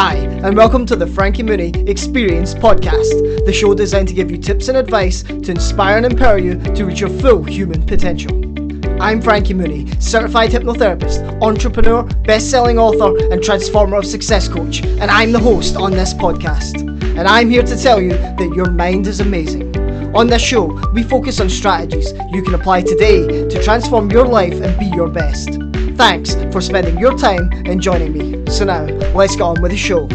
Hi, and welcome to the Frankie Mooney Experience Podcast, the show designed to give you tips and advice to inspire and empower you to reach your full human potential. I'm Frankie Mooney, certified hypnotherapist, entrepreneur, best selling author, and transformer of success coach, and I'm the host on this podcast. And I'm here to tell you that your mind is amazing. On this show, we focus on strategies you can apply today to transform your life and be your best. Thanks for spending your time and joining me. So now, let's get on with the show.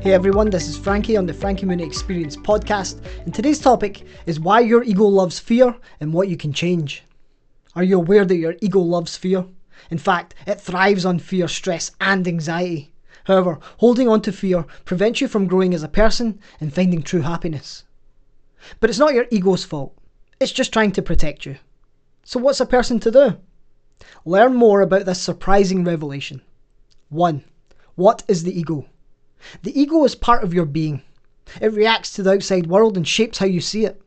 Hey everyone, this is Frankie on the Frankie Mooney Experience podcast, and today's topic is why your ego loves fear and what you can change. Are you aware that your ego loves fear? In fact, it thrives on fear, stress, and anxiety. However, holding on to fear prevents you from growing as a person and finding true happiness. But it's not your ego's fault, it's just trying to protect you. So, what's a person to do? Learn more about this surprising revelation. 1. What is the ego? The ego is part of your being. It reacts to the outside world and shapes how you see it.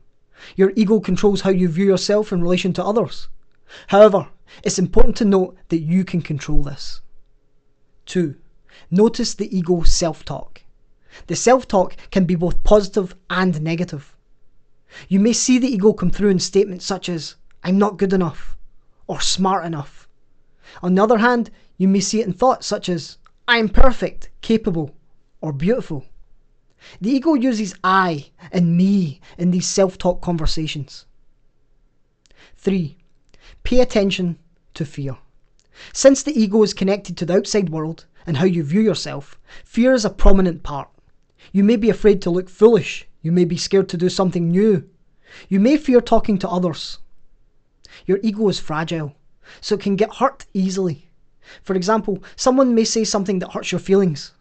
Your ego controls how you view yourself in relation to others. However, it's important to note that you can control this. 2. Notice the ego self talk. The self talk can be both positive and negative. You may see the ego come through in statements such as, I'm not good enough, or smart enough. On the other hand, you may see it in thoughts such as, I am perfect, capable, or beautiful. The ego uses I and me in these self talk conversations. 3. Pay attention to fear. Since the ego is connected to the outside world and how you view yourself, fear is a prominent part. You may be afraid to look foolish. You may be scared to do something new. You may fear talking to others. Your ego is fragile, so it can get hurt easily. For example, someone may say something that hurts your feelings.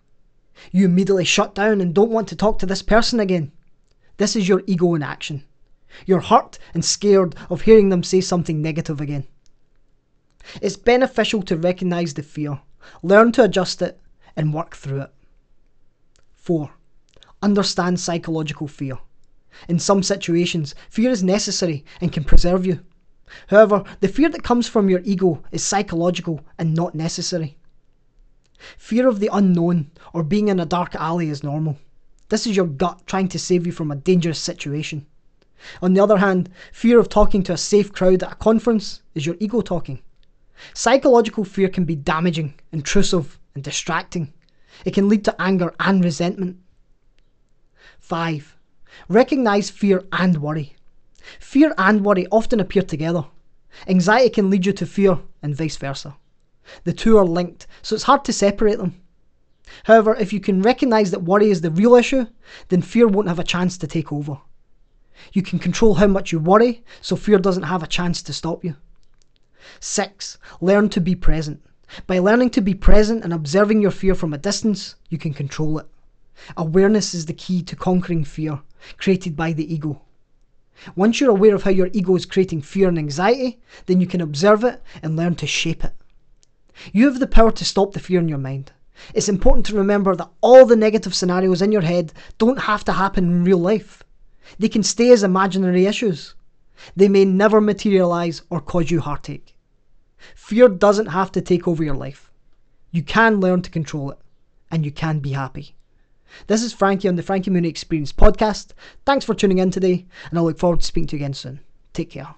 You immediately shut down and don't want to talk to this person again. This is your ego in action. You're hurt and scared of hearing them say something negative again. It's beneficial to recognize the fear, learn to adjust it, and work through it. 4. Understand psychological fear. In some situations, fear is necessary and can preserve you. However, the fear that comes from your ego is psychological and not necessary. Fear of the unknown or being in a dark alley is normal. This is your gut trying to save you from a dangerous situation. On the other hand, fear of talking to a safe crowd at a conference is your ego talking. Psychological fear can be damaging, intrusive, and distracting. It can lead to anger and resentment. 5. Recognize fear and worry. Fear and worry often appear together. Anxiety can lead you to fear and vice versa. The two are linked, so it's hard to separate them. However, if you can recognize that worry is the real issue, then fear won't have a chance to take over. You can control how much you worry, so fear doesn't have a chance to stop you. 6. Learn to be present. By learning to be present and observing your fear from a distance, you can control it. Awareness is the key to conquering fear, created by the ego. Once you're aware of how your ego is creating fear and anxiety, then you can observe it and learn to shape it. You have the power to stop the fear in your mind. It's important to remember that all the negative scenarios in your head don't have to happen in real life. They can stay as imaginary issues. They may never materialise or cause you heartache. Fear doesn't have to take over your life. You can learn to control it, and you can be happy. This is Frankie on the Frankie Mooney Experience podcast. Thanks for tuning in today, and I look forward to speaking to you again soon. Take care.